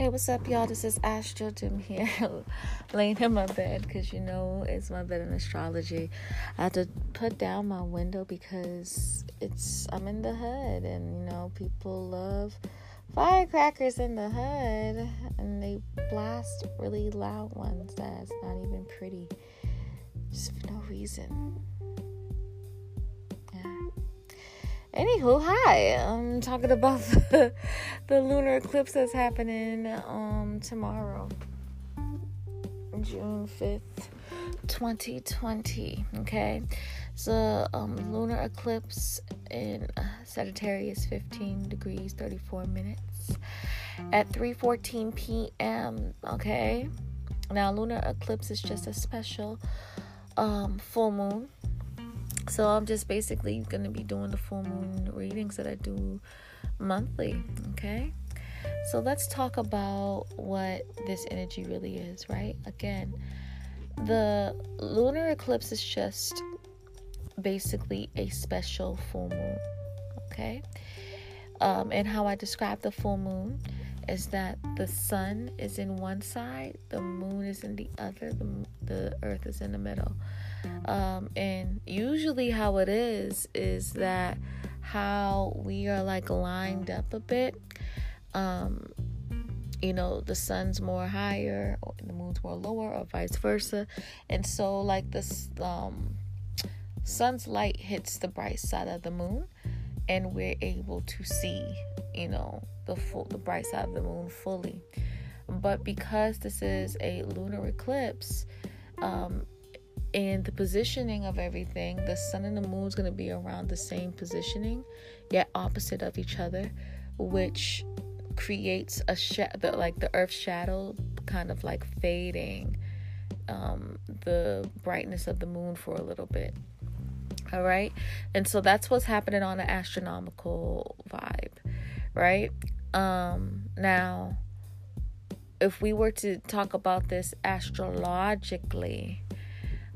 Hey, what's up, y'all? This is Astro Dim here, laying in my bed because you know it's my bed in astrology. I had to put down my window because it's I'm in the hood, and you know people love firecrackers in the hood, and they blast really loud ones that's not even pretty, just for no reason. Anywho, hi. I'm talking about the, the lunar eclipse that's happening um tomorrow, June 5th, 2020. Okay, so um lunar eclipse in Sagittarius 15 degrees 34 minutes at 3:14 p.m. Okay, now lunar eclipse is just a special um full moon so I'm just basically going to be doing the full moon readings that I do monthly, okay? So let's talk about what this energy really is, right? Again, the lunar eclipse is just basically a special full moon, okay? Um, and how I describe the full moon is that the sun is in one side, the moon is in the other, the, the earth is in the middle. Um, and usually, how it is is that how we are like lined up a bit. Um, you know, the sun's more higher, the moon's more lower, or vice versa. And so, like this, um, sun's light hits the bright side of the moon, and we're able to see, you know, the full, the bright side of the moon fully. But because this is a lunar eclipse, um, and the positioning of everything the sun and the moon is going to be around the same positioning yet opposite of each other which creates a shadow like the earth's shadow kind of like fading um, the brightness of the moon for a little bit. All right? And so that's what's happening on an astronomical vibe right? Um now if we were to talk about this astrologically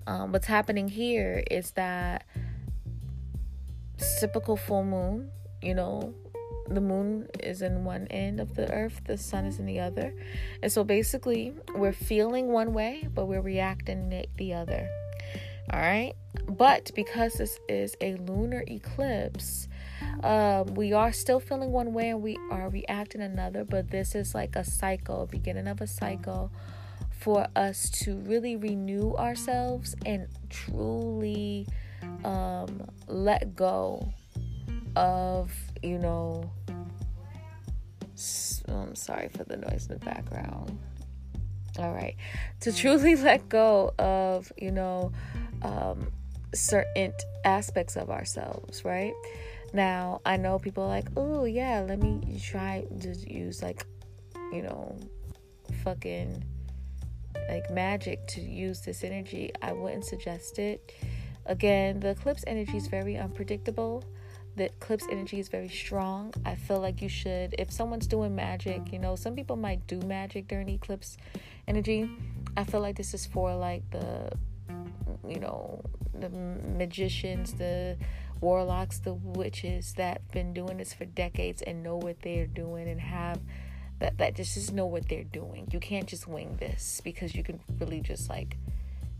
um, what's happening here is that typical full moon, you know, the moon is in one end of the earth, the sun is in the other. And so basically, we're feeling one way, but we're reacting the other. All right. But because this is a lunar eclipse, um, we are still feeling one way and we are reacting another. But this is like a cycle, beginning of a cycle for us to really renew ourselves and truly um, let go of, you know, I'm sorry for the noise in the background. All right. To truly let go of, you know, um, certain aspects of ourselves, right? Now, I know people are like, oh, yeah, let me try to use, like, you know, fucking like magic to use this energy, I wouldn't suggest it. Again, the eclipse energy is very unpredictable. The eclipse energy is very strong. I feel like you should, if someone's doing magic, you know, some people might do magic during eclipse energy. I feel like this is for like the, you know, the magicians, the warlocks, the witches that have been doing this for decades and know what they're doing and have that that just just know what they're doing. You can't just wing this because you can really just like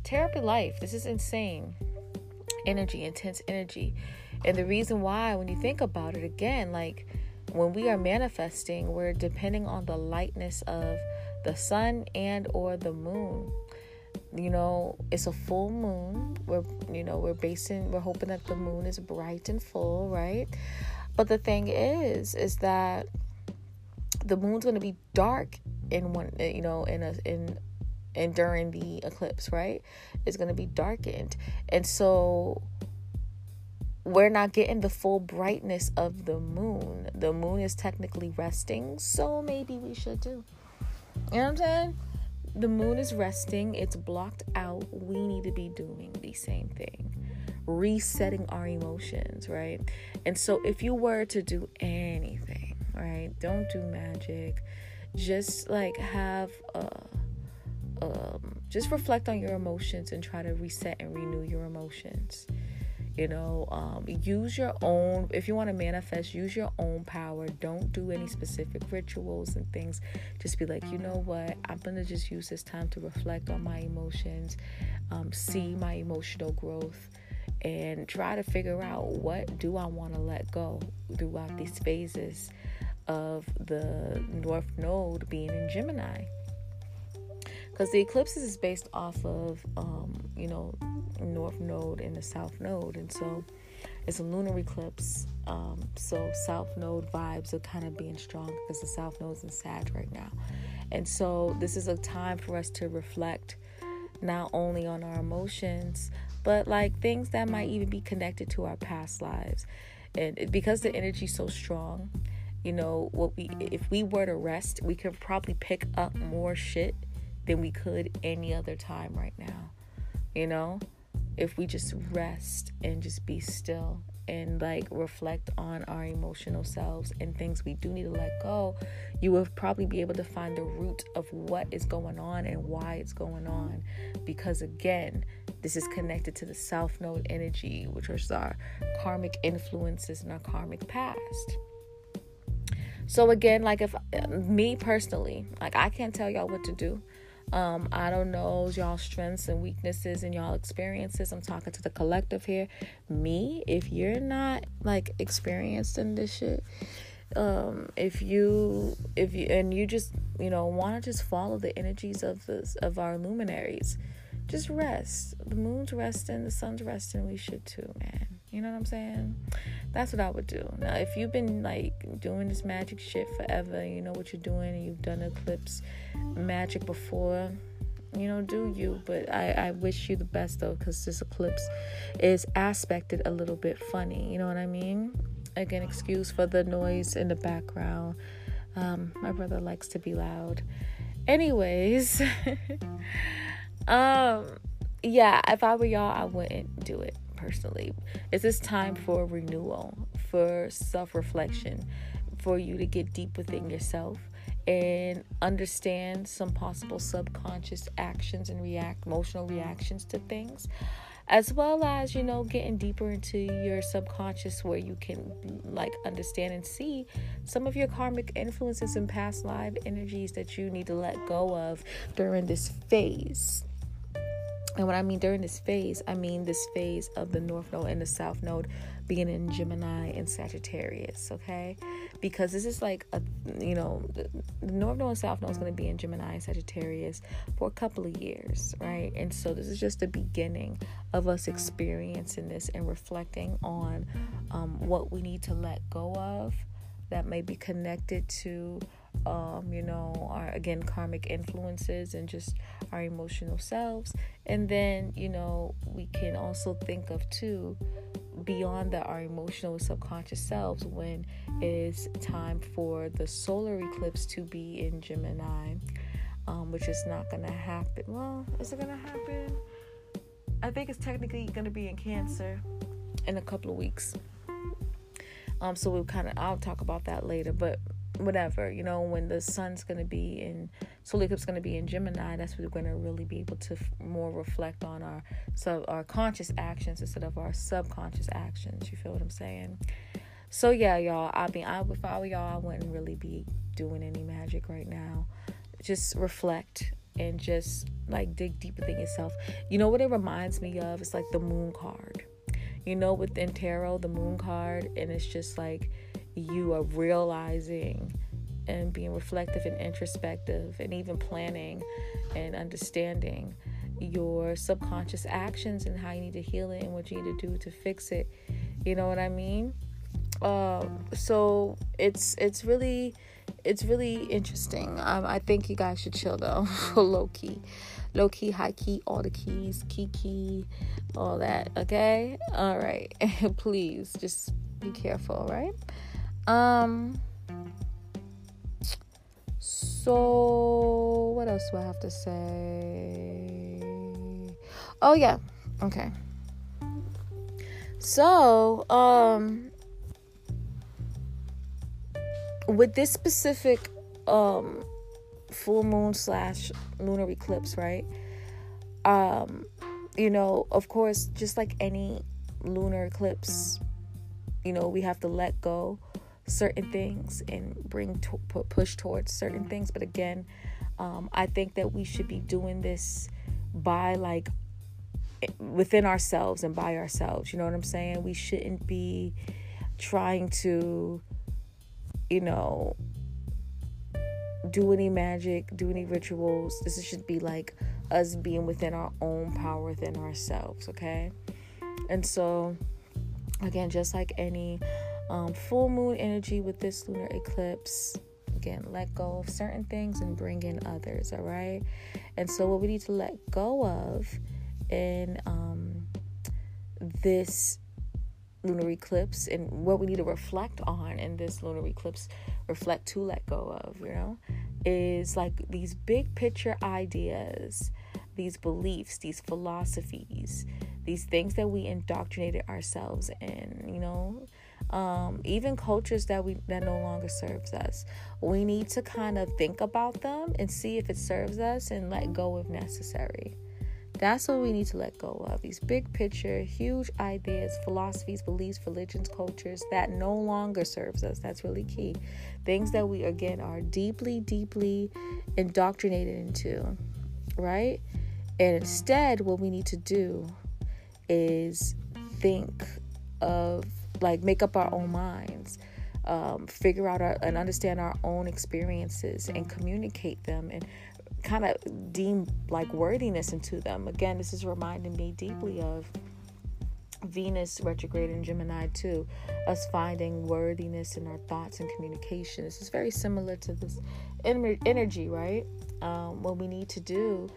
tear up your life. This is insane. Energy, intense energy. And the reason why when you think about it again, like when we are manifesting, we're depending on the lightness of the sun and or the moon. You know, it's a full moon. We're you know, we're basing we're hoping that the moon is bright and full, right? But the thing is is that the moon's going to be dark in one eh, you know in a in and during the eclipse right? It's going to be darkened. And so we're not getting the full brightness of the moon. The moon is technically resting so maybe we should do. You know what i'm saying? The moon is resting. It's blocked out. We need to be doing the same thing. Resetting our emotions right? And so if you were to do anything right? Don't do magic. Just like have a, um, just reflect on your emotions and try to reset and renew your emotions. You know, um, use your own, if you want to manifest, use your own power. Don't do any specific rituals and things. Just be like, you know what? I'm going to just use this time to reflect on my emotions, um, see my emotional growth and try to figure out what do I want to let go throughout these phases of the North Node being in Gemini. Because the eclipses is based off of, um, you know, North Node and the South Node. And so it's a lunar eclipse. Um, so South Node vibes are kind of being strong because the South Node's in Sag right now. And so this is a time for us to reflect not only on our emotions, but like things that might even be connected to our past lives. And because the energy's so strong, you know, what we if we were to rest, we could probably pick up more shit than we could any other time right now. You know, if we just rest and just be still and like reflect on our emotional selves and things we do need to let go, you will probably be able to find the root of what is going on and why it's going on. Because again, this is connected to the South Node energy, which is our karmic influences and our karmic past. So again, like if me personally, like I can't tell y'all what to do. Um, I don't know y'all strengths and weaknesses and y'all experiences. I'm talking to the collective here. Me, if you're not like experienced in this shit, um, if you if you and you just you know want to just follow the energies of this of our luminaries, just rest. The moon's resting, the sun's resting. We should too, man. You know what I'm saying? That's what I would do. Now, if you've been like doing this magic shit forever, you know what you're doing, and you've done eclipse magic before, you know, do you. But I, I wish you the best though, because this eclipse is aspected a little bit funny. You know what I mean? Again, excuse for the noise in the background. Um, my brother likes to be loud. Anyways, um, yeah, if I were y'all, I wouldn't do it personally. It's this time for renewal, for self reflection, for you to get deep within yourself and understand some possible subconscious actions and react emotional reactions to things as well as you know getting deeper into your subconscious where you can like understand and see some of your karmic influences and past life energies that you need to let go of during this phase and when I mean during this phase, I mean this phase of the North Node and the South Node being in Gemini and Sagittarius, okay? Because this is like a, you know, the, North Node and South Node is going to be in Gemini and Sagittarius for a couple of years, right? And so this is just the beginning of us experiencing this and reflecting on um, what we need to let go of that may be connected to um, you know, our again karmic influences and just our emotional selves. And then, you know, we can also think of too beyond that our emotional subconscious selves when it is time for the solar eclipse to be in Gemini, um, which is not gonna happen. Well, is it gonna happen? I think it's technically gonna be in Cancer in a couple of weeks. Um, so we'll kind of I'll talk about that later, but whatever you know when the sun's going to be in solar eclipse going to be in gemini that's when we're going to really be able to f- more reflect on our so our conscious actions instead of our subconscious actions you feel what i'm saying? So yeah y'all i mean i if i were y'all i wouldn't really be doing any magic right now. Just reflect and just like dig deep within yourself. You know what it reminds me of? It's like the moon card. You know within tarot the moon card and it's just like you are realizing and being reflective and introspective and even planning and understanding your subconscious actions and how you need to heal it and what you need to do to fix it. You know what i mean? Um, so it's it's really it's really interesting. Um, i think you guys should chill though low key low key high key all the keys key key all that okay? All right please just be careful right um. So what else do I have to say? Oh yeah. Okay. So, um with this specific um full moon slash lunar eclipse, right? Um, you know, of course, just like any lunar eclipse, you know, we have to let go certain things and bring to, push towards certain things. But again, um, I think that we should be doing this by like within ourselves and by ourselves. You know what I'm saying? We shouldn't be trying to, you know, do any magic, do any rituals. This should be like us being within our own power within ourselves, okay? And so, again, just like any um, full moon energy with this lunar eclipse, again, let go of certain things and bring in others, all right? And so, what we need to let go of in um, this lunar eclipse and what we need to reflect on in this lunar eclipse, reflect to let go of, you know, is like these big picture ideas, these beliefs, these philosophies, these things that we indoctrinated ourselves in, you know, um, even cultures that we that no longer serves us. We need to kind of think about them and see if it serves us and let go if necessary. That's what we need to let go of. These big picture, huge ideas, philosophies, beliefs, religions, cultures that no longer serves us. That's really key. Things that we again are deeply, deeply indoctrinated into, right? And instead, what we need to do is think of like make up our own minds. Um, figure out our, and understand our own experiences and communicate them and kind of deem like worthiness into them. Again, this is reminding me deeply of Venus retrograde in Gemini too, us finding worthiness in our thoughts and communication. This is very similar to this energy, right? Um, what we need to do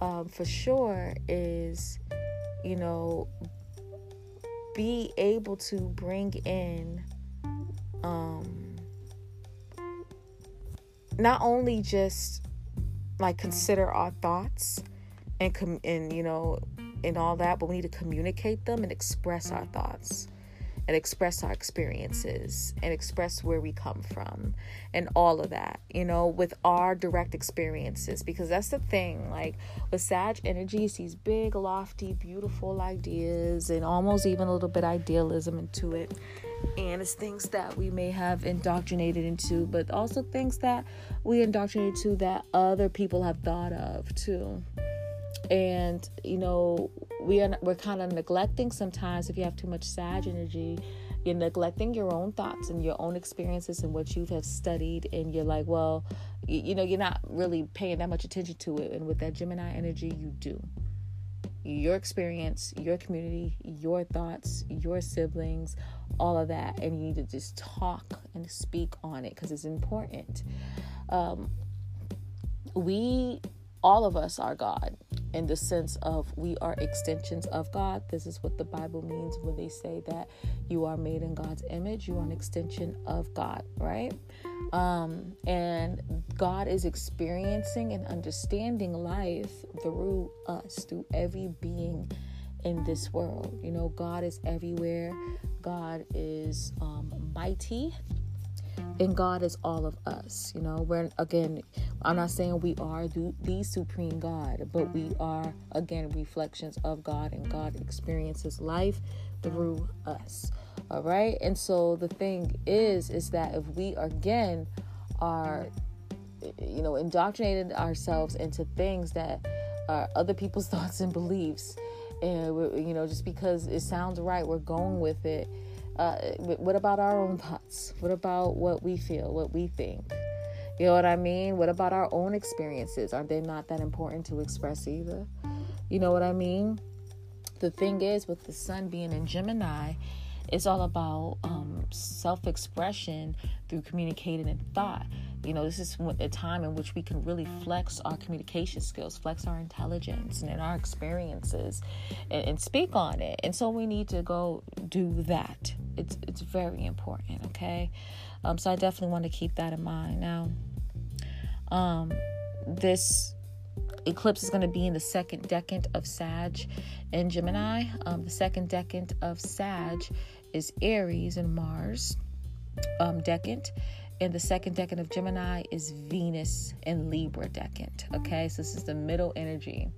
um, for sure is, you know, be able to bring in um, not only just like consider our thoughts and com- and you know and all that but we need to communicate them and express our thoughts and express our experiences and express where we come from and all of that, you know, with our direct experiences. Because that's the thing, like with Sag energy, it's these big, lofty, beautiful ideas and almost even a little bit idealism into it. And it's things that we may have indoctrinated into, but also things that we indoctrinated to that other people have thought of too and you know we are we're kind of neglecting sometimes if you have too much sag energy you're neglecting your own thoughts and your own experiences and what you have studied and you're like well you, you know you're not really paying that much attention to it. And with that gemini energy you do. Your experience your community your thoughts your siblings all of that. And you need to just talk and speak on it because it's important. Um, we all of us are god in the sense of we are extensions of God. This is what the Bible means when they say that you are made in God's image, you are an extension of God, right? Um, and God is experiencing and understanding life through us, through every being in this world. You know, God is everywhere, God is um, mighty and God is all of us. You know, we're again, I'm not saying we are the, the supreme God, but we are again reflections of God, and God experiences life through us. All right, and so the thing is, is that if we again are, you know, indoctrinated ourselves into things that are other people's thoughts and beliefs, and you know, just because it sounds right, we're going with it uh, what about our own thoughts? What about what we feel, what we think? You know what I mean? What about our own experiences? Are they not that important to express either? You know what I mean? The thing is, with the sun being in Gemini, it's all about um, self expression through communicating and thought. You know, this is a time in which we can really flex our communication skills, flex our intelligence and our experiences, and, and speak on it. And so we need to go do that. It's it's very important. Okay, um, so I definitely want to keep that in mind. Now, um, this eclipse is going to be in the second decade of Sag and Gemini. Um, the second decade of Sag is Aries and Mars um, decant. And the second decant of Gemini is Venus and Libra decant. Okay, so this is the middle energy.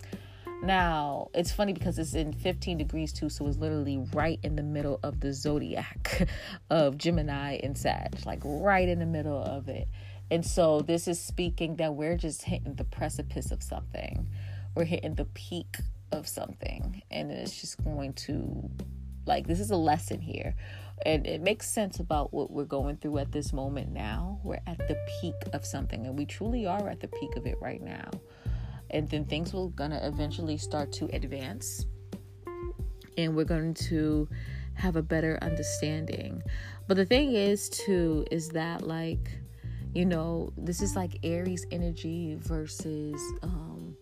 Now, it's funny because it's in 15 degrees too, so it's literally right in the middle of the zodiac of Gemini and Sag, like right in the middle of it. And so this is speaking that we're just hitting the precipice of something. We're hitting the peak of something. And it's just going to, like, this is a lesson here. And it makes sense about what we're going through at this moment now. We're at the peak of something, and we truly are at the peak of it right now. And then things will gonna eventually start to advance. And we're going to have a better understanding. But the thing is, too, is that like, you know, this is like Aries energy versus um,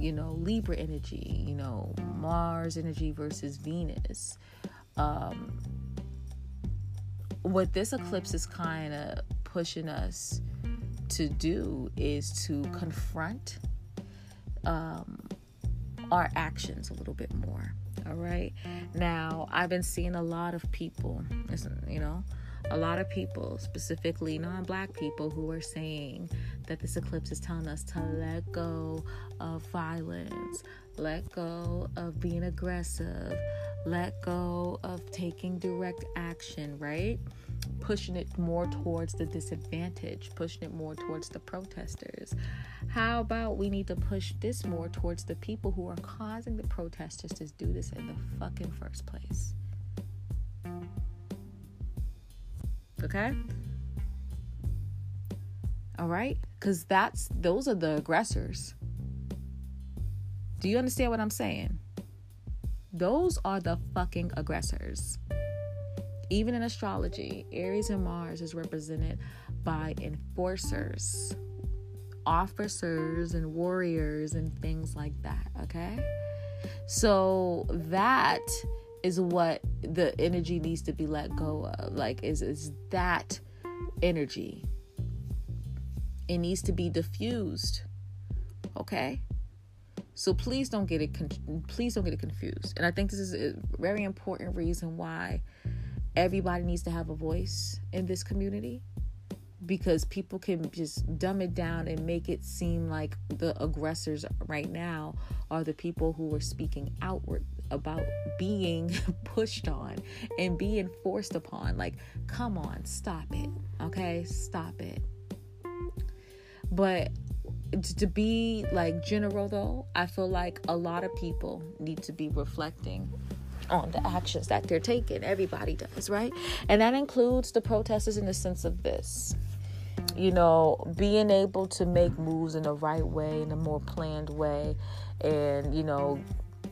you know, Libra energy, you know, Mars energy versus Venus. Um, what this eclipse is kind of pushing us to do is to confront um, our actions a little bit more. All right. Now, I've been seeing a lot of people, you know, a lot of people, specifically non black people, who are saying that this eclipse is telling us to let go of violence, let go of being aggressive, let go of taking direct action, right? Pushing it more towards the disadvantage, pushing it more towards the protesters. How about we need to push this more towards the people who are causing the protesters to do this in the fucking first place? Okay? All right? Cuz that's those are the aggressors. Do you understand what I'm saying? Those are the fucking aggressors. Even in astrology, Aries and Mars is represented by enforcers, officers, and warriors, and things like that. Okay? So that is what the energy needs to be let go of. Like, is is that energy? It needs to be diffused. Okay. So please don't get it. Con- please don't get it confused. And I think this is a very important reason why everybody needs to have a voice in this community because people can just dumb it down and make it seem like the aggressors right now are the people who are speaking outward about being pushed on and being forced upon. Like, come on, stop it. Okay, stop it. But to be like general though, I feel like a lot of people need to be reflecting on the actions that they're taking. Everybody does, right? And that includes the protesters in the sense of this. You know, being able to make moves in the right way, in a more planned way, and you know,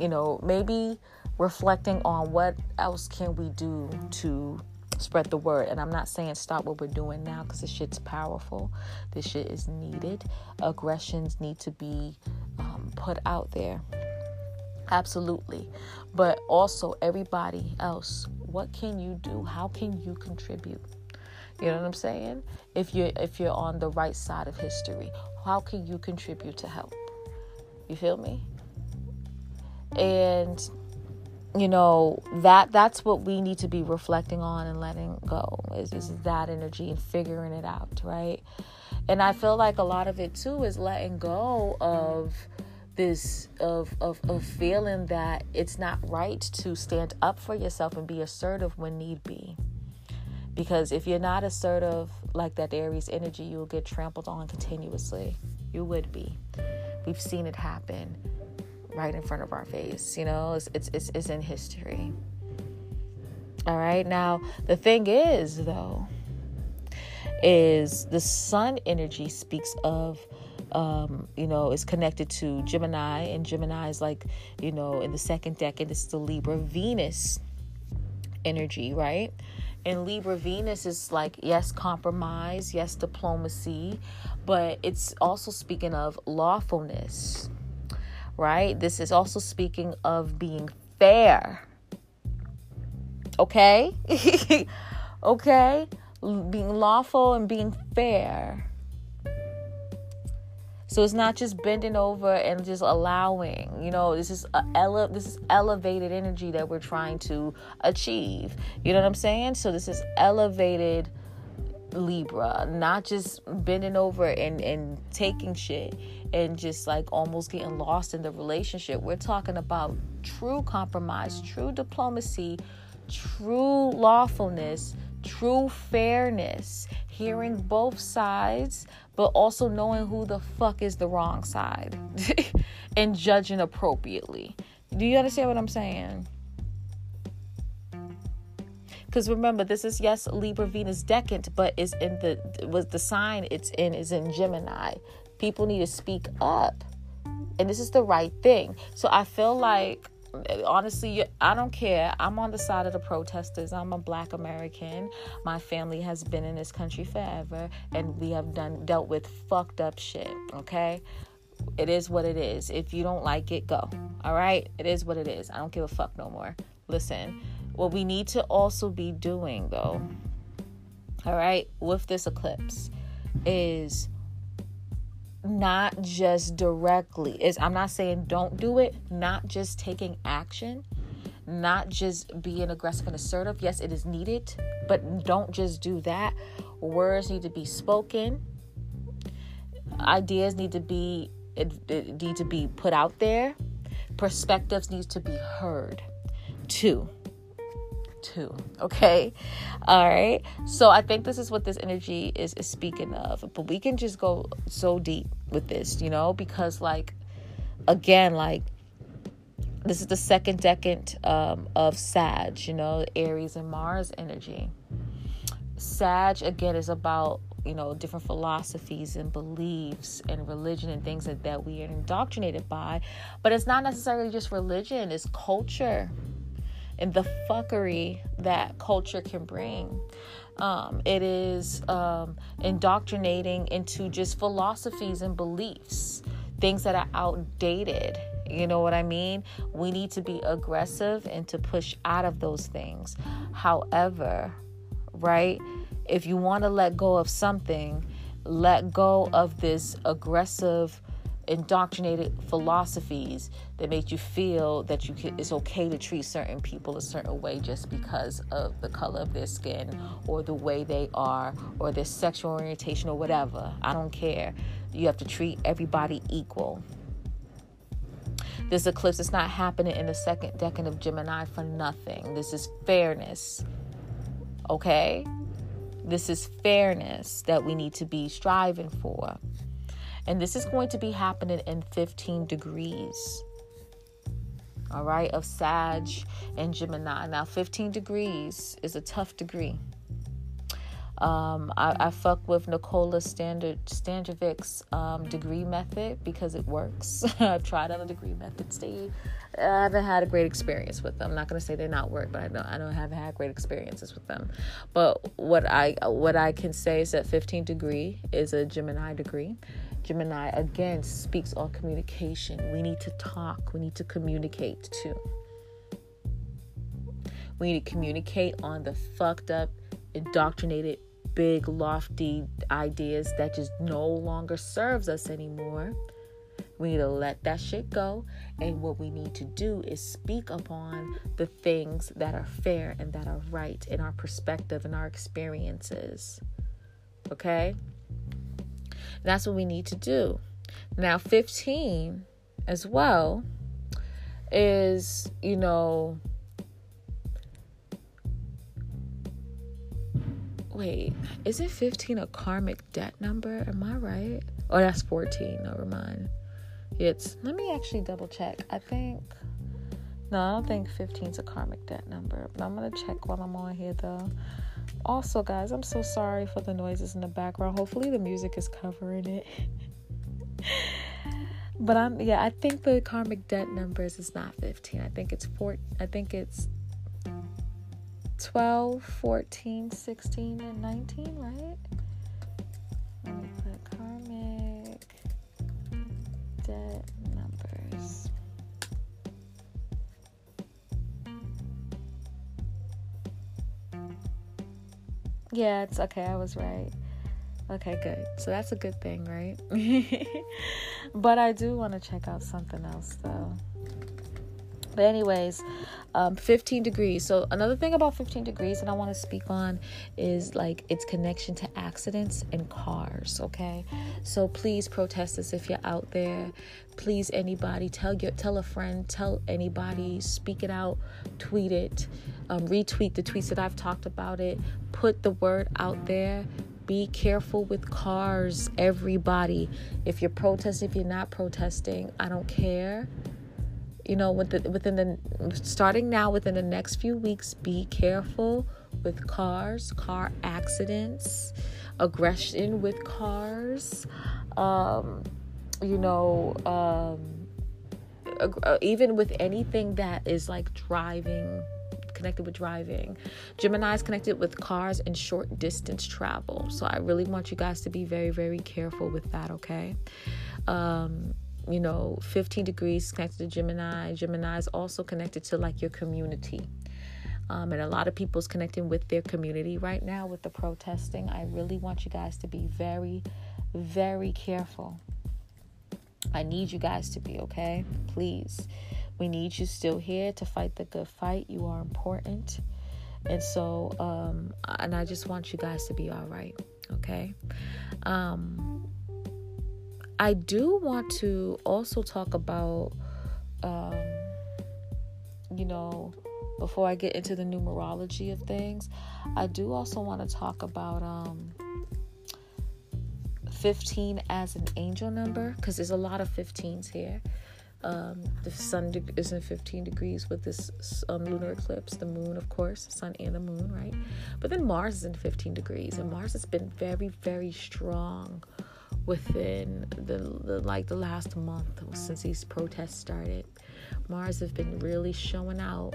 you know, maybe reflecting on what else can we do to spread the word. And I'm not saying stop what we're doing now because this shit's powerful. This shit is needed. Aggressions need to be um, put out there. Absolutely. But also, everybody else, what can you do? How can you contribute? You know what I'm saying? If you're if you're on the right side of history, how can you contribute to help? You feel me? And you know that that's what we need to be reflecting on and letting go is, is that energy and figuring it out right? And i feel like a lot of it too is letting go of this of, of of feeling that it's not right to stand up for yourself and be assertive when need be. Because if you're not assertive like that aries energy you'll get trampled on continuously. You would be. We've seen it happen right in front of our face. You know, it's it's it's, it's in history. All right. Now the thing is, though, is the sun energy speaks of um, you know, is connected to Gemini, and Gemini is like, you know, in the second decade, is the Libra Venus energy, right? And Libra Venus is like, yes, compromise, yes, diplomacy, but it's also speaking of lawfulness, right? This is also speaking of being fair. Okay? okay? Being lawful and being fair. So it's not just bending over and just allowing. You know, this is a ele- this is elevated energy that we're trying to achieve. You know what I'm saying? So this is elevated Libra, not just bending over and, and taking shit and just like almost getting lost in the relationship. We're talking about true compromise, true diplomacy, true lawfulness, true fairness, hearing both sides, but also knowing who the fuck is the wrong side and judging appropriately. Do you understand what I'm saying? Because remember, this is yes Libra Venus decant, but is in the was the sign it's in is in Gemini. People need to speak up, and this is the right thing. So I feel like honestly, I don't care. I'm on the side of the protesters. I'm a black American. My family has been in this country forever and we have done dealt with fucked up shit, okay? It is what it is. If you don't like it, go. All right? It is what it is. I don't give a fuck no more. Listen, what we need to also be doing though, all right, with this eclipse is not just directly is i'm not saying don't do it not just taking action not just being aggressive and assertive. Yes it is needed but don't just do that. Words need to be spoken. Ideas need to be need to be put out there. Perspectives need to be heard. Too too. Okay. All right. So I think this is what this energy is, is speaking of. But we can just go so deep with this, you know, because like again, like this is the second decade um, of Sag, you know, Aries and Mars energy. Sag again is about you know different philosophies and beliefs and religion and things that, that we are indoctrinated by but it's not necessarily just religion it's culture and the fuckery that culture can bring. Um, it is um, indoctrinating into just philosophies and beliefs, things that are outdated. You know what I mean? We need to be aggressive and to push out of those things. However, right, if you want to let go of something, let go of this aggressive indoctrinated philosophies that make you feel that you can, it's okay to treat certain people a certain way just because of the color of their skin or the way they are or their sexual orientation or whatever. I don't care. You have to treat everybody equal. This eclipse is not happening in the second decade of Gemini for nothing. This is fairness. Okay? This is fairness that we need to be striving for. And this is going to be happening in 15 degrees. All right, of Sag and Gemini. Now, 15 degrees is a tough degree. Um, I, I, fuck with Nicola Standard Stanjevic's um, degree method because it works. I've tried other degree methods. They, I haven't had a great experience with them. I'm not to say they're not work, but I know I don't haven't had great experiences with them. But what I what I can say is that 15 degree is a Gemini degree. Gemini again speaks on communication. We need to talk, we need to communicate too. We need to communicate on the fucked up, indoctrinated, big, lofty ideas that just no longer serves us anymore. We need to let that shit go. And what we need to do is speak upon the things that are fair and that are right in our perspective and our experiences. Okay? That's what we need to do. Now, 15 as well is, you know, wait, is it 15 a karmic debt number? Am I right? Oh, that's 14. Never mind. It's, let me actually double check. I think, no, I don't think 15 is a karmic debt number, but I'm going to check while I'm on here though. Also, guys, I'm so sorry for the noises in the background. Hopefully, the music is covering it. but I'm yeah, I think the karmic debt numbers is not 15. I think it's 4 I think it's 12, 14, 16 and 19, right? Let me put karmic debt Yeah, it's okay. I was right. Okay, good. So that's a good thing, right? but I do want to check out something else though. But anyways, um, 15 degrees. So another thing about 15 degrees that I want to speak on is like its connection to accidents and cars. Okay, so please protesters, if you're out there, please anybody tell your tell a friend, tell anybody, speak it out, tweet it, um, retweet the tweets that I've talked about it, put the word out there. Be careful with cars, everybody. If you're protesting, if you're not protesting, I don't care you know within, within the starting now within the next few weeks be careful with cars car accidents aggression with cars um, you know um, uh, even with anything that is like driving connected with driving. Gemini is connected with cars and short distance travel. So I really want you guys to be very, very careful with that, okay? Um, you know, 15 degrees connected to Gemini. Gemini is also connected to like your community. Um, and a lot of people's connecting with their community right now with the protesting. I really want you guys to be very, very careful. I need you guys to be okay. Please. We need you still here to fight the good fight. You are important. And so, um, and I just want you guys to be all right. Okay. Um, I do want to also talk about, um, you know, before I get into the numerology of things, I do also want to talk about um, 15 as an angel number because there's a lot of 15s here. Um, the sun de- is in 15 degrees with this um, lunar eclipse, the moon, of course, sun and the moon, right? But then Mars is in 15 degrees, and Mars has been very, very strong within the, the like the last month since these protests started. Mars have been really showing out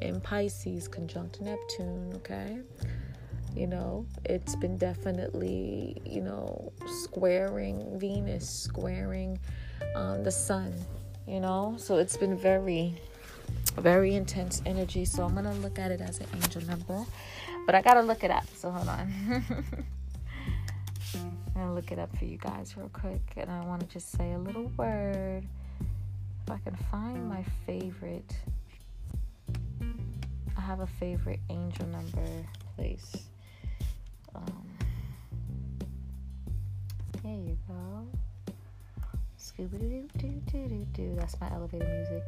in Pisces conjunct Neptune, okay? You know, it's been definitely, you know, squaring Venus, squaring um, the sun, you know? So it's been very, very intense energy. So I'm going to look at it as an angel number. But I got to look it up. So hold on. Gonna look it up for you guys real quick, and I want to just say a little word. If I can find my favorite, I have a favorite angel number place. Um, there you go. Scooby doo doo doo doo doo. That's my elevator music.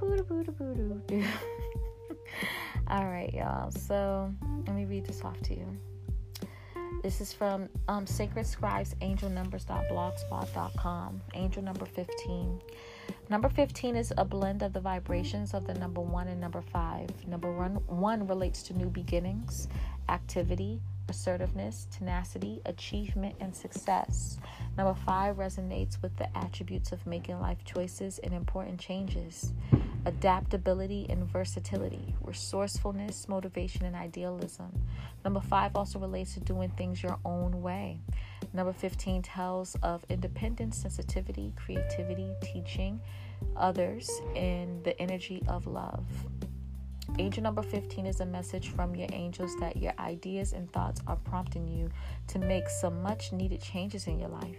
Boo doo boo doo boo doo doo. All right, y'all. So let me read this off to you. This is from um, Sacred Scribes Angel Numbers.blogspot.com. Angel number 15. Number 15 is a blend of the vibrations of the number one and number five. Number one, one relates to new beginnings, activity, assertiveness, tenacity, achievement, and success. Number five resonates with the attributes of making life choices and important changes adaptability and versatility, resourcefulness, motivation, and idealism. Number five also relates to doing things your own way. Number 15 tells of independence, sensitivity, creativity, teaching others, and the energy of love. Angel number 15 is a message from your angels that your ideas and thoughts are prompting you to make some much needed changes in your life.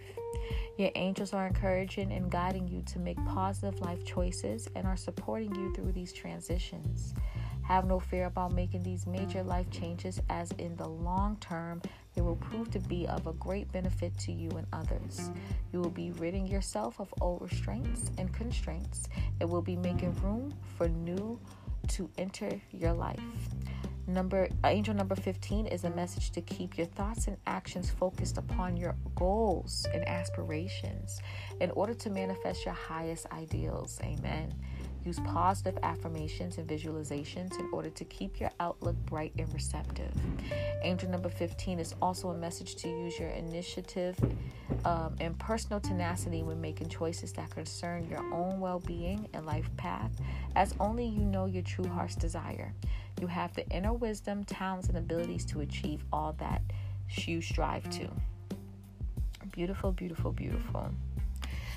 Your angels are encouraging and guiding you to make positive life choices and are supporting you through these transitions. Have no fear about making these major life changes, as in the long term, they will prove to be of a great benefit to you and others. You will be ridding yourself of old restraints and constraints. It will be making room for new to enter your life. Number uh, angel number 15 is a message to keep your thoughts and actions focused upon your goals and aspirations in order to manifest your highest ideals. Amen. Use positive affirmations and visualizations in order to keep your outlook bright and receptive. Angel number 15 is also a message to use your initiative um, and personal tenacity when making choices that concern your own well being and life path, as only you know your true heart's desire. You have the inner wisdom, talents, and abilities to achieve all that you strive to. Beautiful, beautiful, beautiful.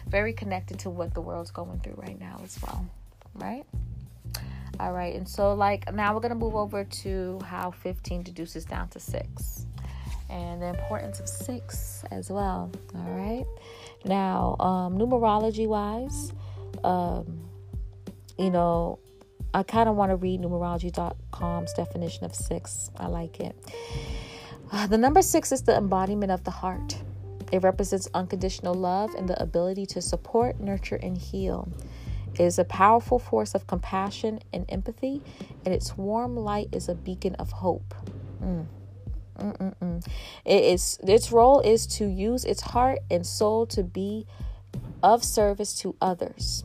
Very connected to what the world's going through right now as well right? All right, and so like now we're gonna move over to how 15 deduces down to six and the importance of six as well. All right, now um, numerology wise, um, you know, I kind of want to read numerology.com's definition of six. I like it. Uh, the number six is the embodiment of the heart. It represents unconditional love and the ability to support, nurture, and heal. It is a powerful force of compassion and empathy, and its warm light is a beacon of hope. Mm. It is its role is to use its heart and soul to be of service to others.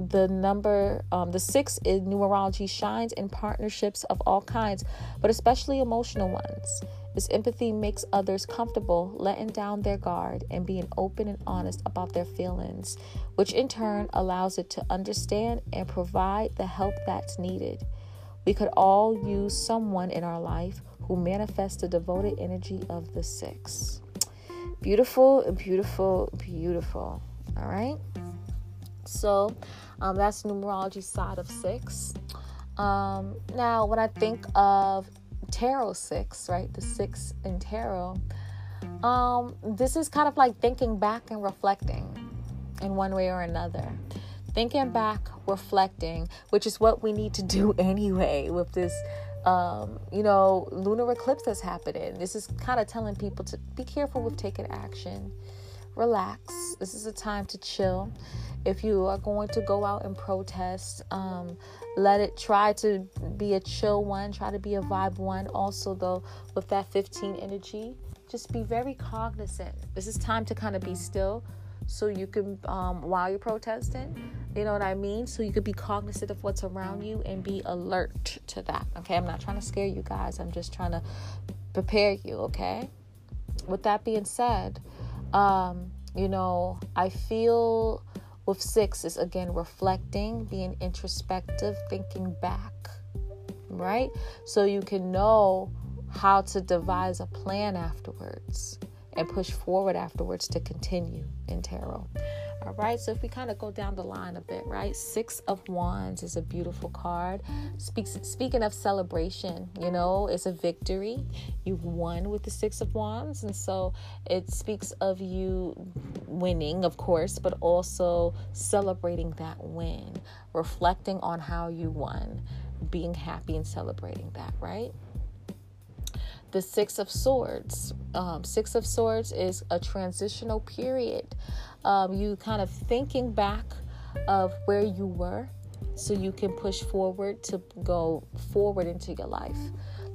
The number, um, the six in numerology shines in partnerships of all kinds, but especially emotional ones. This empathy makes others comfortable, letting down their guard and being open and honest about their feelings, which in turn allows it to understand and provide the help that's needed. We could all use someone in our life who manifests the devoted energy of the six. Beautiful, beautiful, beautiful. All right. So um, that's numerology side of six. Um, now, when I think of tarot six, right, the six in tarot, um, this is kind of like thinking back and reflecting in one way or another. Thinking back, reflecting, which is what we need to do anyway with this um, you know, lunar eclipse that's happening. This is kind of telling people to be careful with taking action. Relax. This is a time to chill. If you are going to go out and protest, um, let it try to be a chill one, try to be a vibe one. Also, though, with that 15 energy, just be very cognizant. This is time to kind of be still so you can, um, while you're protesting, you know what I mean? So you could be cognizant of what's around you and be alert to that. Okay. I'm not trying to scare you guys, I'm just trying to prepare you. Okay. With that being said, um, you know, I feel with six is again reflecting, being introspective, thinking back, right? So you can know how to devise a plan afterwards and push forward afterwards to continue in tarot. All right, so if we kind of go down the line a bit, right? Six of Wands is a beautiful card. Speaks speaking of celebration, you know, it's a victory. You've won with the Six of Wands, and so it speaks of you winning, of course, but also celebrating that win, reflecting on how you won, being happy and celebrating that, right? The six of swords um, six of swords is a transitional period um, you kind of thinking back of where you were so you can push forward to go forward into your life.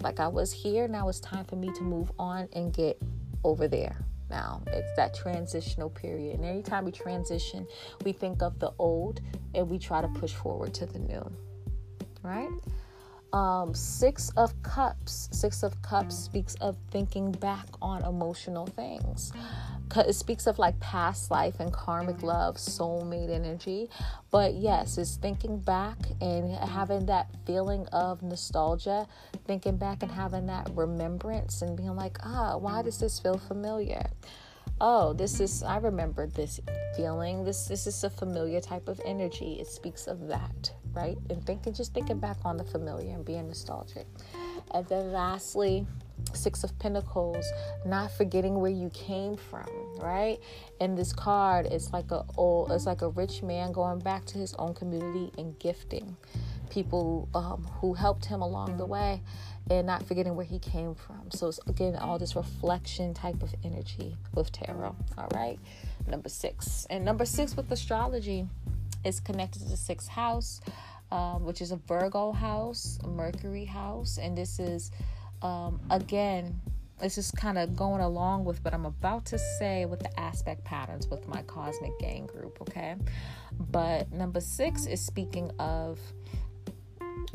Like I was here, now it's time for me to move on and get over there. Now it's that transitional period. And anytime we transition, we think of the old and we try to push forward to the new. Right? Um, six of cups six of cups speaks of thinking back on emotional things it speaks of like past life and karmic love, soulmate energy. But yes, it's thinking back and having that feeling of nostalgia, thinking back and having that remembrance and being like, ah, why does this feel familiar? Oh, this is I remember this feeling. This this is a familiar type of energy. It speaks of that, right? And thinking just thinking back on the familiar and being nostalgic. And then lastly, Six of Pentacles, not forgetting where you came from, right? And this card is like a old, it's like a rich man going back to his own community and gifting people um, who helped him along the way, and not forgetting where he came from. So it's again all this reflection type of energy with tarot. All right, number six, and number six with astrology is connected to the sixth house. Um, which is a Virgo house, a Mercury house, and this is um, again, it's just kind of going along with what I'm about to say with the aspect patterns with my cosmic gang group, okay? But number six is speaking of,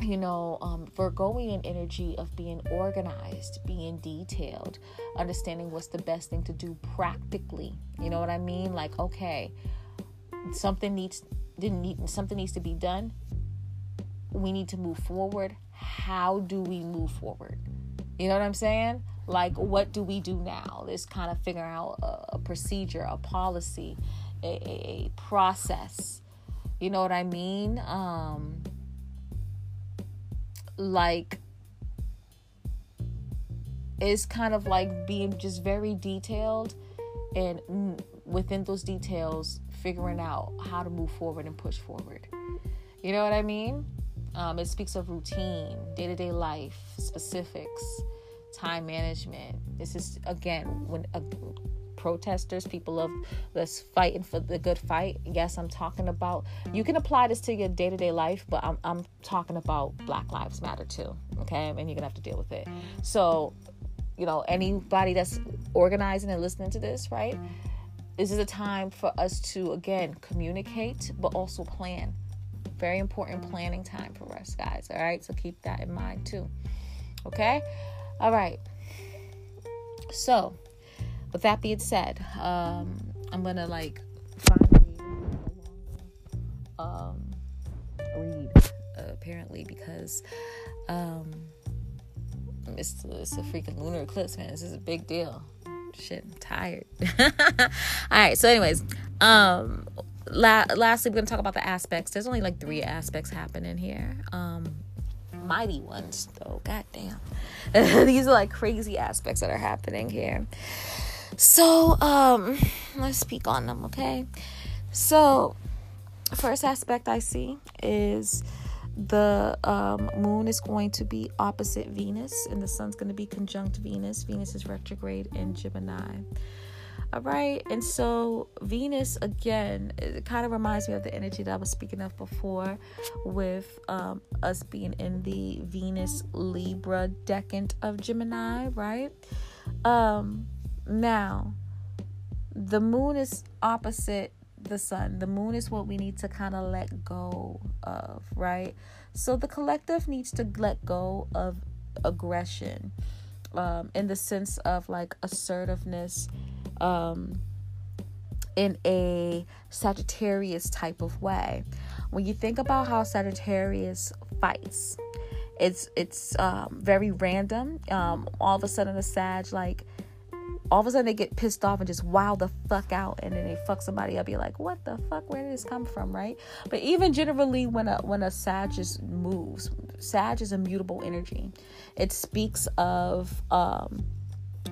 you know, um, Virgoian energy of being organized, being detailed, understanding what's the best thing to do practically. You know what I mean? Like, okay, something needs didn't need something needs to be done. We need to move forward. How do we move forward? You know what I'm saying? Like, what do we do now? Let's kind of figure out a, a procedure, a policy, a, a, process. You know what I mean? Um, like, it's kind of like being just very detailed and within those details, figuring out how to move forward and push forward. You know what I mean? Um, it speaks of routine, day to day life, specifics, time management. This is again when uh, protesters, people of this fighting for the good fight. Yes, I'm talking about. You can apply this to your day to day life, but I'm I'm talking about Black Lives Matter too. Okay, and you're gonna have to deal with it. So, you know, anybody that's organizing and listening to this, right? This is a time for us to again communicate, but also plan very important planning time for us, guys. All right, so keep that in mind too. Okay, all right. So, with that being said, um, I'm gonna like finally um, read uh, apparently because um, it's, it's a freaking lunar eclipse, man. This is a big deal. Shit, I'm tired. All right, so anyways, um, la- lastly, we're to talk about the aspects. There's only like three aspects happening here. Um, mighty ones, though. God damn. These are like crazy aspects that are happening here. So, um, let's speak on them, okay? So, first aspect I see is the um, moon is going to be opposite Venus, and the sun's going to be conjunct Venus. Venus is retrograde in Gemini. All right. And so Venus, again, it kind of reminds me of the energy that I was speaking of before with um, us being in the Venus Libra decan of Gemini, right? Um, now, the moon is opposite the sun. The moon is what we need to kind of let go of, right? So the collective needs to let go of aggression um, in the sense of like assertiveness um, in a Sagittarius type of way. When you think about how Sagittarius fights, it's it's um, very random. Um, all of a sudden, a Sag like all of a sudden they get pissed off and just wow the fuck out and then they fuck somebody up you're like what the fuck? Where did this come from? Right? But even generally when a when a sag just moves sag is a mutable energy. It speaks of um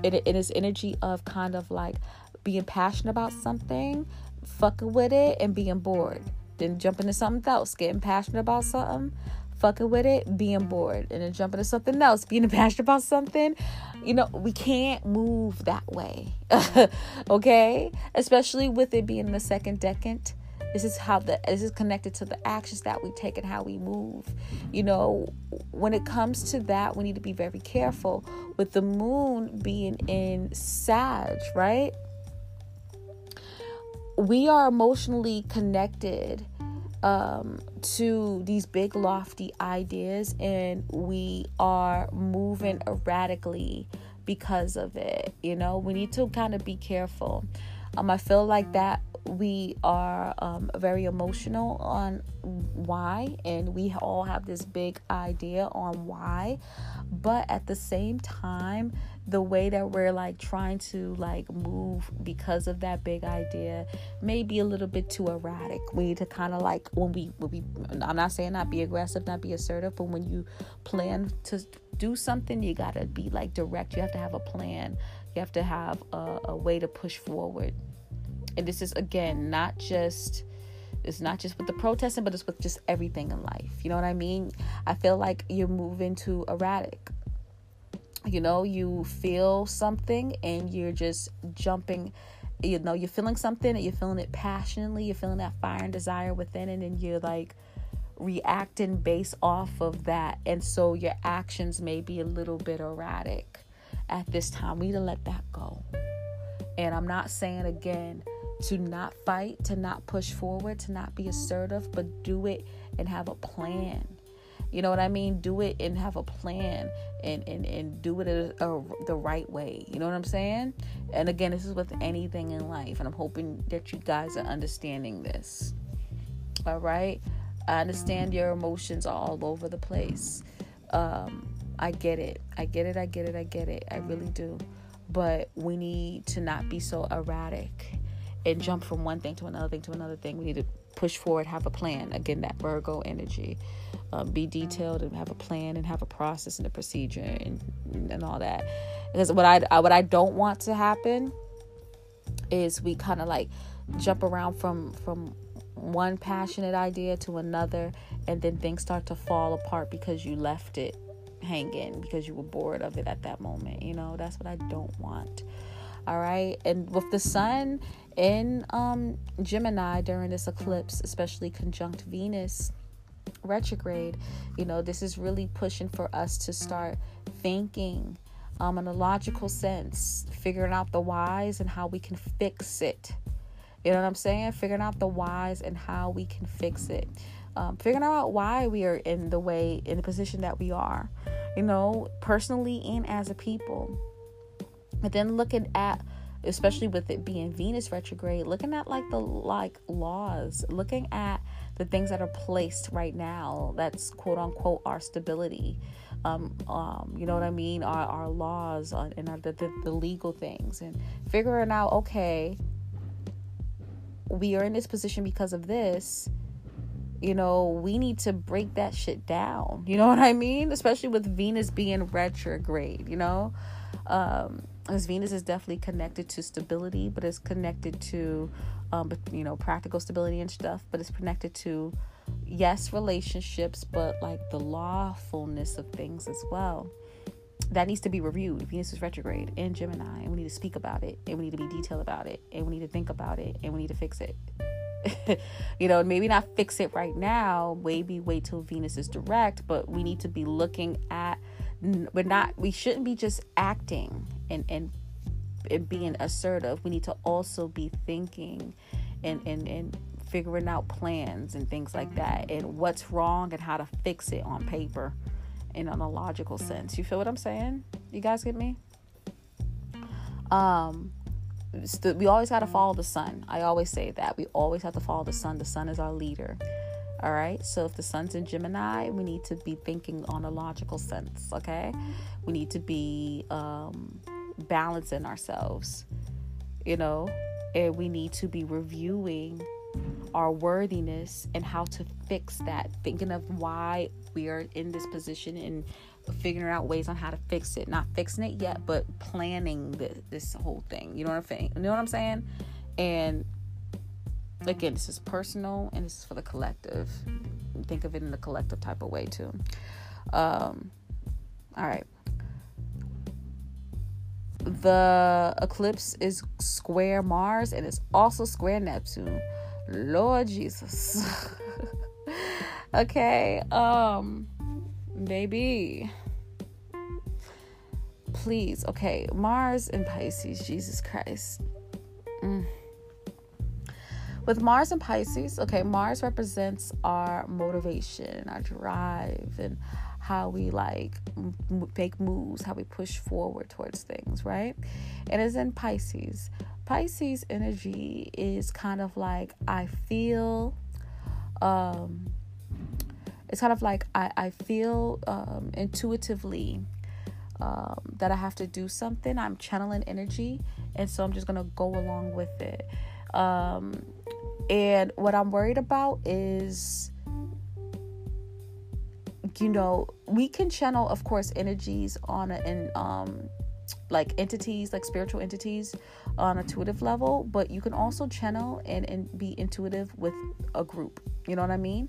it, it is energy of kind of like being passionate about something, fucking with it, and being bored. Then jump into something else, getting passionate about something, fucking with it, being bored, and then jumping to something else, being passionate about something. You know, we can't move that way. okay? Especially with it being the second decade this is how the this is connected to the actions that we take and how we move you know when it comes to that we need to be very careful with the moon being in sag right we are emotionally connected um, to these big lofty ideas and we are moving erratically because of it you know? We need to kind of be careful. Um, i feel like that we are um, very emotional on why, and we all have this big idea on why, but at the same time, the way that we're like trying to like move because of that big idea may be a little bit too erratic. We need to kind of like when we when we I'm not saying not be aggressive, not be assertive, but when you plan to do something, you gotta be like direct. You have to have a plan. You have to have a, a way to push forward and this is again not just it's not just with the protesting but it's with just everything in life you know what i mean i feel like you're moving too erratic you know you feel something and you're just jumping you know you're feeling something and you're feeling it passionately you're feeling that fire and desire within and then you're like reacting based off of that. And so your actions may be a little bit erratic at this time. We need to let that go. And i'm not saying again to not fight, to not push forward, to not be assertive, but do it and have a plan. You know what I mean? Do it and have a plan and, and, and do it a, a, the right way. You know what I'm saying? And again, this is with anything in life. And I'm hoping that you guys are understanding this. All right? I understand your emotions are all over the place. Um, I get it. I get it. I get it. I get it. I really do. But we need to not be so erratic and jump from one thing to another thing to another thing. We need to push forward, have a plan. Again, that Virgo energy. Um, be detailed and have a plan and have a process and a procedure and and all that. Because what I what I don't want to happen is we kind of like jump around from from one passionate idea to another and then things start to fall apart because you left it hanging because you were bored of it at that moment. You know, that's what I don't want. All right. And with the sun in um, Gemini during this eclipse, especially conjunct Venus retrograde, you know, this is really pushing for us to start thinking um, in a logical sense, figuring out the whys and how we can fix it. You know what I'm saying? Figuring out the whys and how we can fix it. Um, figuring out why we are in the way, in the position that we are, you know, personally and as a people. But then looking at especially with it being Venus retrograde, looking at like the like laws, looking at the things that are placed right now that's quote unquote our stability. Um, um, you know what I mean? Our, our laws and our, the, the, the legal things and figuring out, okay, we are in this position because of this. You know, we need to break that shit down. You know what I mean? Especially with Venus being retrograde, you know? Um, as Venus is definitely connected to stability, but it's connected to, um, you know, practical stability and stuff. But it's connected to, yes, relationships, but like the lawfulness of things as well. That needs to be reviewed. Venus is retrograde in Gemini, and we need to speak about it, and we need to be detailed about it, and we need to think about it, and we need to fix it. you know, maybe not fix it right now. Maybe wait till Venus is direct, but we need to be looking at we're not we shouldn't be just acting and and, and being assertive. We need to also be thinking and and and figuring out plans and things like that and what's wrong and how to fix it on paper and on a logical sense. You feel what i'm saying? You guys get me? Um we always got to follow the sun. I always say that. We always have to follow the sun. The sun is our leader all right. So if the sun's in Gemini, we need to be thinking on a logical sense. Okay. We need to be um, balancing ourselves, you know, and we need to be reviewing our worthiness and how to fix that, thinking of why we are in this position and figuring out ways on how to fix it. Not fixing it yet, but planning the, this whole thing. You know what I'm saying? You know what I'm saying? And again, this is personal and this is for the collective. Think of it in the collective type of way too. Um, all right. The eclipse is square Mars and it's also square Neptune. Lord Jesus. okay. Um, baby. Please. Okay. Mars and Pisces. Jesus Christ. Mm with Mars and Pisces, okay, Mars represents our motivation, our drive, and how we like make moves, how we push forward towards things, right? And it's in Pisces. Pisces energy is kind of like I feel, um, it's kind of like I, I feel um, intuitively um, that I have to do something. I'm channeling energy, and so I'm just gonna go along with it. Um, and what I'm worried about is, you know, we can channel, of course, energies on a, in um like entities, like spiritual entities on a intuitive level, but you can also channel and, and be intuitive with a group. You know what I mean?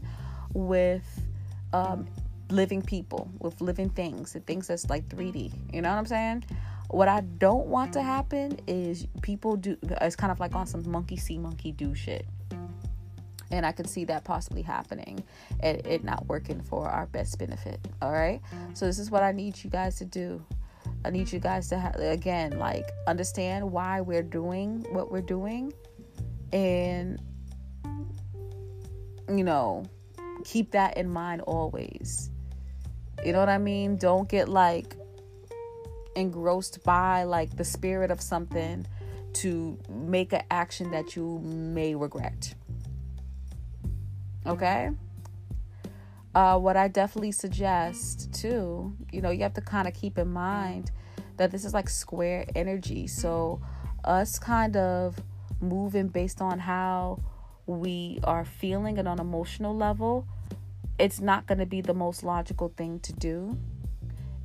With um living people, with living things, and things that's like 3D. You know what I'm saying? What I don't want to happen is people do it's kind of like on some monkey see monkey do shit and I can see that possibly happening and it not working for our best benefit. All right. So this is what I need you guys to do. I need you guys to again like understand why we're doing what we're doing, and you know keep that in mind always. You know what I mean? Don't get like engrossed by like the spirit of something to make an action that you may regret. Okay. Uh, what I definitely suggest too, you know, you have to kind of keep in mind that this is like square energy. So, us kind of moving based on how we are feeling and on an emotional level, it's not going to be the most logical thing to do.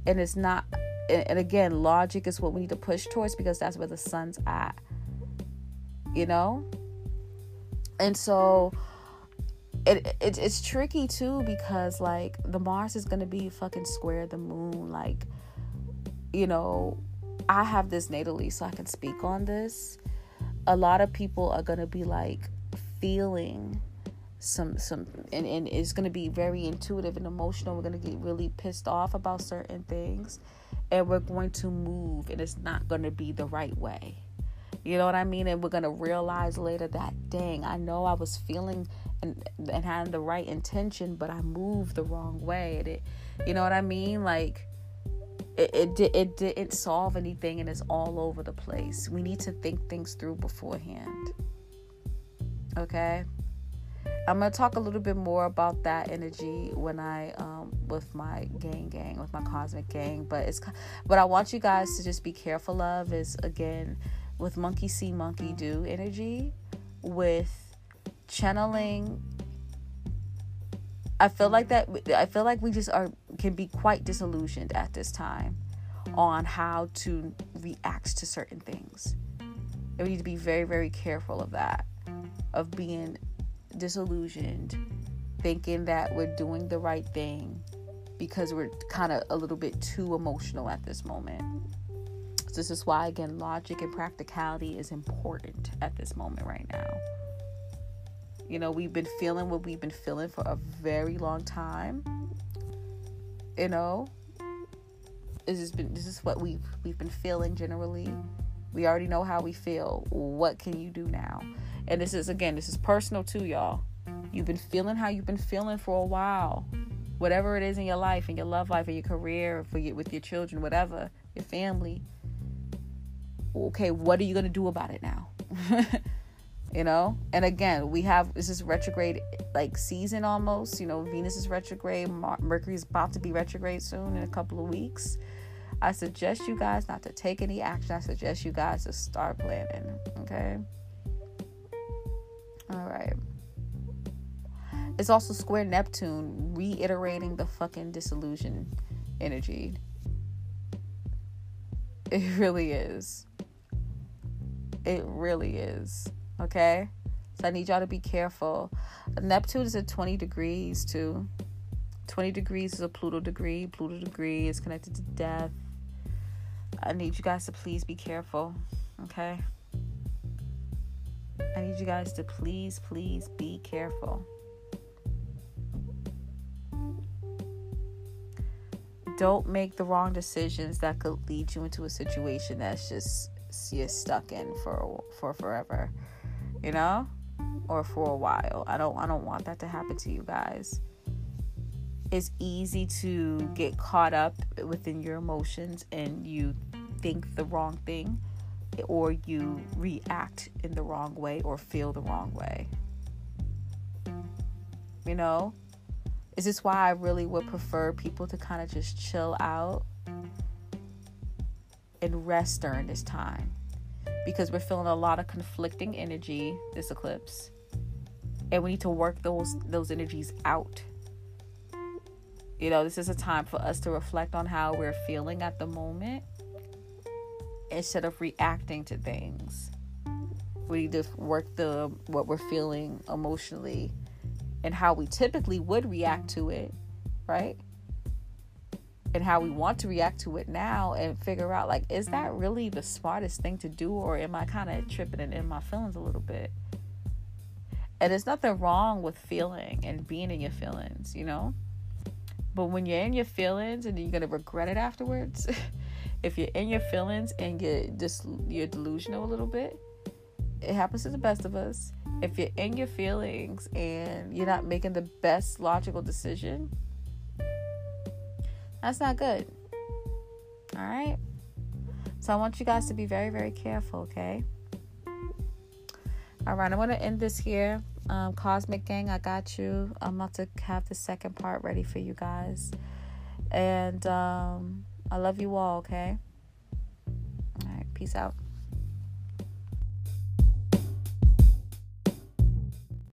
And it's not, and again, logic is what we need to push towards because that's where the sun's at, you know? And so, it, it it's tricky too because like the Mars is gonna be fucking square the moon. Like, you know, I have this natally, so I can speak on this. A lot of people are gonna be like feeling some some and, and it's gonna be very intuitive and emotional. We're gonna get really pissed off about certain things and we're going to move and it's not gonna be the right way. You know what I mean? And we're gonna realize later that dang, I know I was feeling and and had the right intention, but I moved the wrong way. And it, you know what I mean? Like it it, it, didn't solve anything, and it's all over the place. We need to think things through beforehand. Okay. I'm gonna talk a little bit more about that energy when I um with my gang gang with my cosmic gang, but it's what I want you guys to just be careful of is again with monkey see monkey do energy with channeling I feel like that I feel like we just are can be quite disillusioned at this time on how to react to certain things. And we need to be very very careful of that of being disillusioned thinking that we're doing the right thing because we're kind of a little bit too emotional at this moment. So this is why again logic and practicality is important at this moment right now. You know, we've been feeling what we've been feeling for a very long time. You know, this has been this is what we've we've been feeling generally. We already know how we feel. What can you do now? And this is again, this is personal too, y'all. You've been feeling how you've been feeling for a while. Whatever it is in your life, in your love life, in your career, for you, with your children, whatever, your family. Okay, what are you gonna do about it now? you know? And again we have this is retrograde like season almost you know venus is retrograde mercury is about to be retrograde soon in a couple of weeks. I suggest you guys not to take any action. I suggest you guys to start planning okay? All right. It's also square neptune reiterating the fucking disillusion energy. It really is. It really is Okay? So I need y'all to be careful. Neptune is at 20 degrees too. 20 degrees is a Pluto degree. Pluto degree is connected to death. I need you guys to please be careful. Okay? I need you guys to please, please be careful. Don't make the wrong decisions that could lead you into a situation that's just you're stuck in for for forever you know, or for a while. I don't I don't want that to happen to you guys. It's easy to get caught up within your emotions and you think the wrong thing or you react in the wrong way or feel the wrong way. You know? Is this why I really would prefer people to kind of just chill out and rest during this time? Because we're feeling a lot of conflicting energy this eclipse. And we need to work those those energies out. You know this is a time for us to reflect on how we're feeling at the moment instead of reacting to things. We need to work the what we're feeling emotionally and how we typically would react to it right and how we want to react to it now and figure out like is that really the smartest thing to do or am I kind of tripping and in my feelings a little bit? And there's nothing wrong with feeling and being in your feelings, you know? But when you're in your feelings and you're to regret it afterwards, if you're in your feelings and you're just you're delusional a little bit, it happens to the best of us. If you're in your feelings and you're not making the best logical decision, that's not good. All right. So I want you guys to be very, very careful, okay? All right, I'm going to end this here. Um, Cosmic Gang, I got you. I'm about to have the second part ready for you guys. And um, I love you all, okay? All right, peace out.